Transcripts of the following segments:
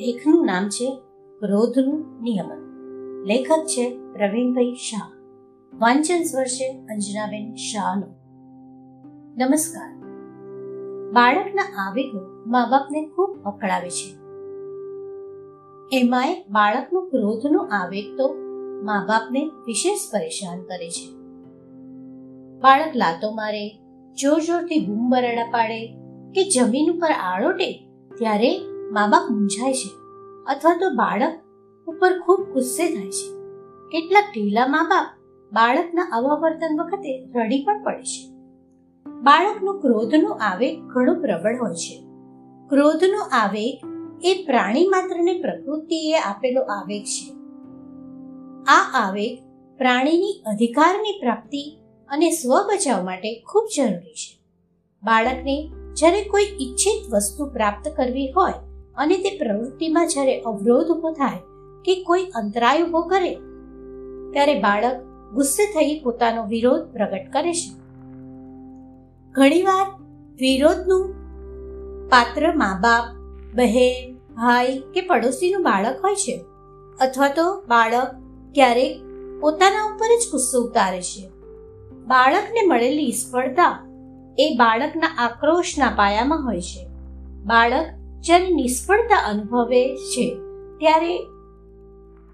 લેખનું નામ છે ક્રોધનું નિયમન. લેખક છે પ્રવીણભાઈ શાહ. વાંચન સ્વર છે અંજનાબેન શાહનો. નમસ્કાર. બાળકના આવેગો મા બાપને ખૂબ અકળાવે છે. એમાંય બાળકનું ક્રોધનો આવેગ તો મા બાપને વિશેષ પરેશાન કરે છે. બાળક લાતો મારે જોર જોરથી બૂમ પાડે કે જમીન ઉપર આળોટે ત્યારે મા બાપ મૂંઝાય છે અથવા તો બાળક ઉપર ખૂબ ગુસ્સે થાય છે. કેટલાક ઢીલા મા બાપ બાળકના આવા વર્તન વખતે રડી પણ પડે છે. બાળકનો ક્રોધનો આવેગ ઘણો પ્રબળ હોય છે. ક્રોધનો આવેગ એ પ્રાણી માત્રને પ્રકૃતિએ આપેલો આવેગ છે. આ આવેગ પ્રાણીની અધિકારની પ્રાપ્તિ અને સ્વ બચાવ માટે ખૂબ જરૂરી છે. બાળકને જ્યારે કોઈ ઈચ્છિત વસ્તુ પ્રાપ્ત કરવી હોય અને તે પ્રવૃત્તિમાં જ્યારે અવરોધ ઊભો થાય કે કોઈ અંતરાય ઊભો કરે, ત્યારે બાળક ગુસ્સે થઈ પોતાનો વિરોધ પ્રગટ કરે છે. ઘણીવાર વિરોધનું પાત્ર મા બાપ બહેન, ભાઈ કે પડોશીનું બાળક હોય છે, અથવા તો બાળક ક્યારેક પોતાના ઉપર જ ગુસ્સો ઉતારે છે. બાળકને મળેલી સ્પર્ધા એ બાળકના આક્રોશના પાયામાં હોય છે. બાળક જ્યારે નિષ્ફળતા અનુભવે છે, ત્યારે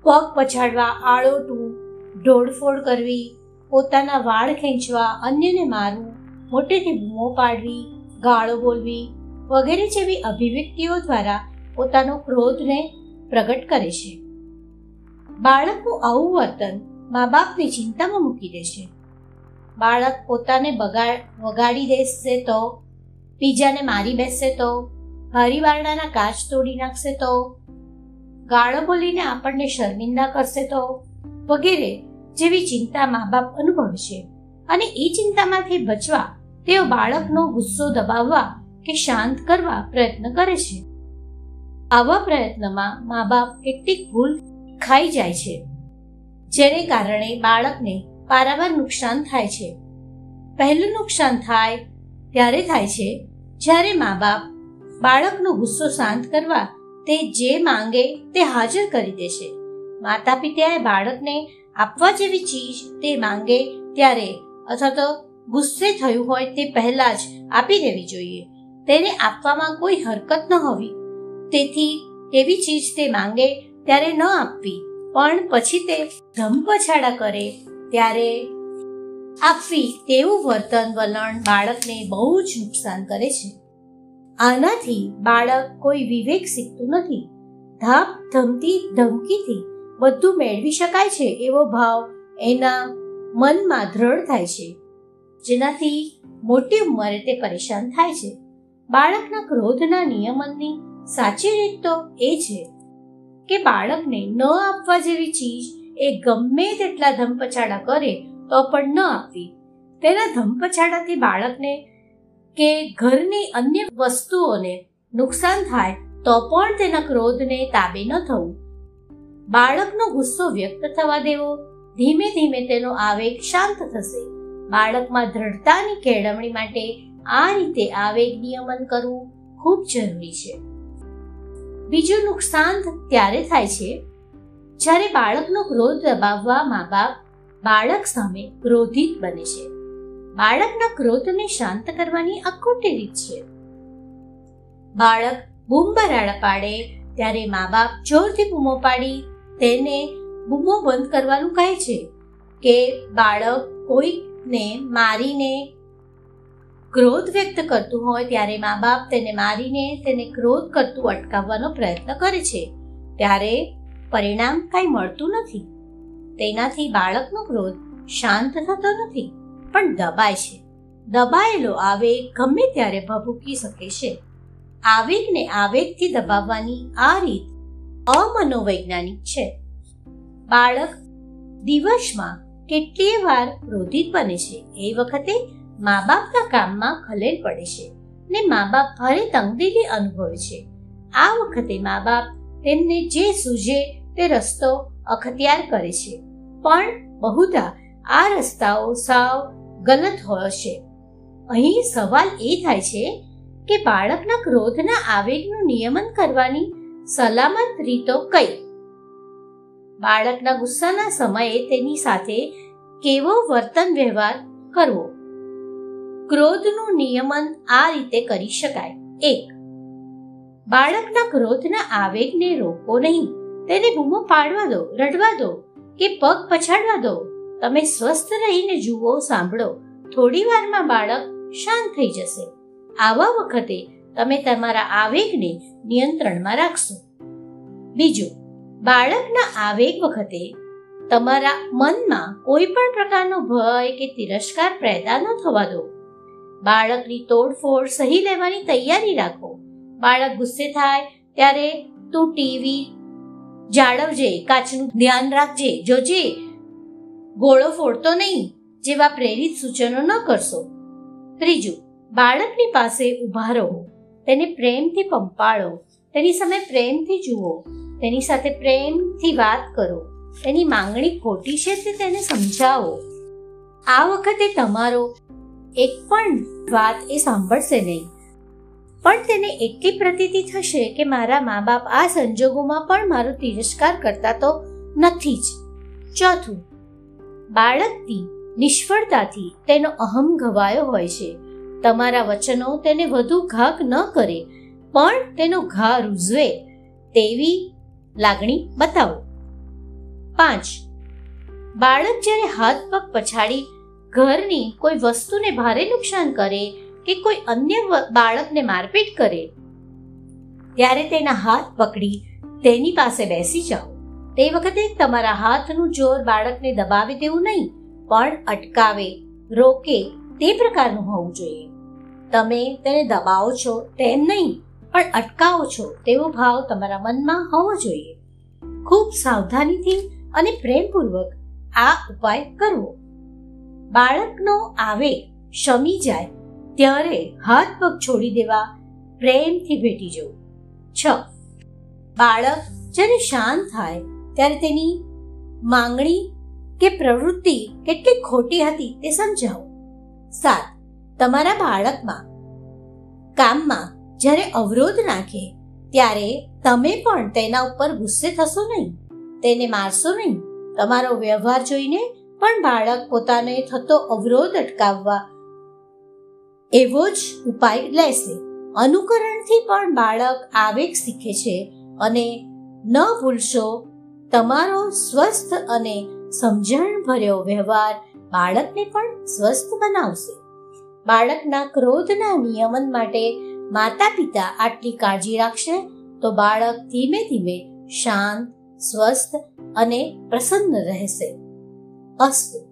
પગ પછાડવા આળોટવું ઢોળફોડ કરવી, પોતાના વાળ ખેંચવા, અન્યને મારવું, મોટેથી બૂમો પાડવી, ગાળો બોલવી વગેરે જેવી અભિવ્યક્તિઓ દ્વારા પોતાનો ક્રોધને પ્રગટ કરે છે. બાળકનું આવું વર્તન મા બાપની ચિંતામાં મૂકી દે છે. બાળક પોતાને બગાડ, વગાડી દેશે તો, બીજાને મારી બેસશે તો હરિવારણાના કાચ તોડી નાખશે તો? ગાળો બોલીને આપણને શર્મિંદા કરશે તો? વગેરે જેવી ચિંતા મા બાપ અનુભવે છે. અને એ ચિંતામાંથી બચવા તેઓ બાળકનો ગુસ્સો દબાવવા કે શાંત કરવા પ્રયત્ન કરે છે. આવા પ્રયત્નમાં મા બાપ કેટલીક ભૂલ ખાઈ જાય છે, જેને કારણે બાળકને પારાવાર નુકસાન થાય છે. પહેલું નુકસાન થાય ત્યારે થાય છે જ્યારે મા બાપ બાળકનો ગુસ્સો શાંત કરવા તે જે માંગે તે હાજર કરી દેશે. માતા પિતાએ બાળકને આપવા જેવી ચીજ તે માંગે ત્યારે અથવા તો ગુસ્સે થયું હોય તે પહેલા જ આપી દેવી જોઈએ. તેને આપવામાં કોઈ હરકત ન હોવી. તેથી એવી ચીજ તે માંગે ત્યારે ન આપવી. પણ પછી તે ધમપછાડા કરે ત્યારે આપવી તેવું વર્તન વલણ બાળકને બહુ જ નુકસાન કરે છે. આનાથી બાળક કોઈ વિવેક શીખતું નથી. ધાપ ધમતી, ધમકીથી બધું મેળવી શકાય છે એવો ભાવ એના મનમાં દ્રઢ થાય છે. જેનાથી મોટી ઉંમરે તે પરેશાન થાય છે. બાળકના ક્રોધના નિયમનની સાચી રીત તો એ છે કે બાળકને ન આપવા જેવી ચીજ એ ગમે તેટલા ધમપછાડા કરે તો પણ ન આપવી. તેના ધમપછાડાથી બાળકને કે ઘરની અન્ય વસ્તુઓને નુકસાન થાય તો પણ તેના ક્રોધને તાબે ન થવું. બાળકનો ગુસ્સો વ્યક્ત થવા દેવો. ધીમે ધીમે તેનો આવેગ શાંત થશે. બાળકમાં દ્રઢતાની કેળવણી માટે આ રીતે આવેગ નિયમન કરવું ખૂબ જરૂરી છે. બીજું નુકસાન ત્યારે થાય છે જ્યારે બાળકનો ક્રોધ દબાવવા મા બાપ બાળક સામે ક્રોધિત બને છે. બાળકના ક્રોધને શાંત કરવાની આ ખોટી રીત છે. બાળક બૂમ બરાડા પાડે, ત્યારે મા બાપ જોરથી બૂમો પાડી, તેને બૂમો બંધ કરવાનું કહે છે કે, બાળક કોઈને મારીને ક્રોધ વ્યક્ત કરતું હોય, ત્યારે મા બાપ તેને મારીને તેને ક્રોધ કરતું અટકાવવાનો પ્રયત્ન કરે છે. ત્યારે પરિણામ કાંઈ મળતું નથી. તેનાથી બાળકનો ક્રોધ શાંત થતો નથી. પણ દબાય છે. દબાયેલો આવેગ ગમે ત્યારે ભભૂકી શકે છે. આવેગને આવેગથી દબાવવાની આ રીત અમનોવૈજ્ઞાનિક છે. બાળક દિવસમાં કેટલીય વાર ક્રોધિત બને છે. એ વખતે મા બાપના કામમાં ખલેલ પડે છે ને મા બાપ ભારે તંગદિલી અનુભવે છે. આ વખતે મા બાપ તેમને જે સૂઝે તે રસ્તો અખત્યાર કરે છે. પણ બહુધા આ રસ્તાઓ સાવ ગલત હોય છે અહીં સવાલ એ થાય છે કે બાળકના ક્રોધના આવેગનું નિયમન કરવાની સલામત રીતો કઈ? બાળકના ગુસ્સાના સમયે તેની સાથે કેવો વર્તન વ્યવહાર કરવો? ક્રોધનું નિયમન આ રીતે કરી શકાય. એક, બાળકના ક્રોધના આવેગને રોકો નહીં. તેને બૂમો પાડવા દો, રડવા દો કે પગ પછાડવા દો. તમે સ્વસ્થ રહીને જુઓ, સાંભળો. થોડી વારમાં બાળક શાંત થઈ જશે. આવા વખતે તમે તમારા આવેગને નિયંત્રણમાં રાખશો. બીજું, બાળકના આવેગ વખતે તમારા મનમાં કોઈ પણ પ્રકારનો ભય કે તિરસ્કાર પેદા ન થવા દો. બાળકની તોડફોડ સહી લેવાની તૈયારી રાખો. બાળક ગુસ્સે થાય ત્યારે તું ટીવી જાળવજે, કાચનું ધ્યાન રાખજે, જોજે ગોળો ફોડતો નહીં જેવા પ્રેરિત સૂચનો ન કરશો. ત્રીજું, બાળકની પાસે ઊભા રહો. તેને પ્રેમથી પંપાળો. તેની સામે પ્રેમથી જુઓ. તેની સાથે પ્રેમથી વાત કરો. તેની માંગણી ખોટી છે તે તેને સમજાવો. આ વખતે તમારો એક પણ વાત એ સાંભળશે નહીં. પણ તેને એટલી પ્રતીતિ થશે કે મારા મા બાપ આ સંજોગોમાં પણ મારો તિરસ્કાર કરતા તો નથી જ. ચોથું બાળકની નિષ્ફળતાથી તેનો અહમ ઘવાયો હોય છે. તમારા વચનો તેને વધુ ઘાક ન કરે, પણ તેનો ઘા રૂઝવે. તેવી લાગણી બતાવો. પાંચ. બાળક જ્યારે હાથ પગ પછાડી ઘરની કોઈ વસ્તુને ભારે નુકસાન કરે કે કોઈ અન્ય બાળકને મારપીટ કરે, ત્યારે તેના હાથ પકડી તેની પાસે બેસી જાઓ. તે વખતે તમારા હાથનું જોર બાળકને દબાવી દેવું નહીં, પણ અટકાવે, રોકે તે પ્રકારનું હોવું જોઈએ. તમે તેને દબાવો છો તેમ નહીં, પણ અટકાવો છો તેવો ભાવ તમારા મનમાં હોવો જોઈએ. ખૂબ સાવધાનીથી અને પ્રેમપૂર્વક આ ઉપાય કરવો. બાળકનો આવે, શમી જાય, ત્યારે હાથ પગ છોડી દેવા, પ્રેમથી ભેટી જવું. છ. બાળક જ્યારે શાંત થાય ત્યારે તેની માંગણી કે પ્રવૃત્તિ કેટલી ખોટી હતી તે સમજાવો. સાત, તમારા બાળકમાં કામમાં જ્યારે અવરોધ નાખે, ત્યારે તમે પણ તેના ઉપર ગુસ્સે થશો નહીં, તેને મારશો નહીં. તમારો વ્યવહાર જોઈને પણ બાળક પોતાને થતો અવરોધ અટકાવવા એવો જ ઉપાય લેશે. અનુકરણથી પણ બાળક આવેગ શીખે છે અને ન ભૂલશો તમારો સ્વસ્થ અને સમજણભર્યો વ્યવહાર બાળકને પણ સ્વસ્થ બનાવશે. બાળકના ક્રોધના નિયમન માટે માતા પિતા આટલી કાળજી રાખશે તો બાળક ધીમે ધીમે શાંત, સ્વસ્થ અને પ્રસન્ન રહેશે. અસ્તુ.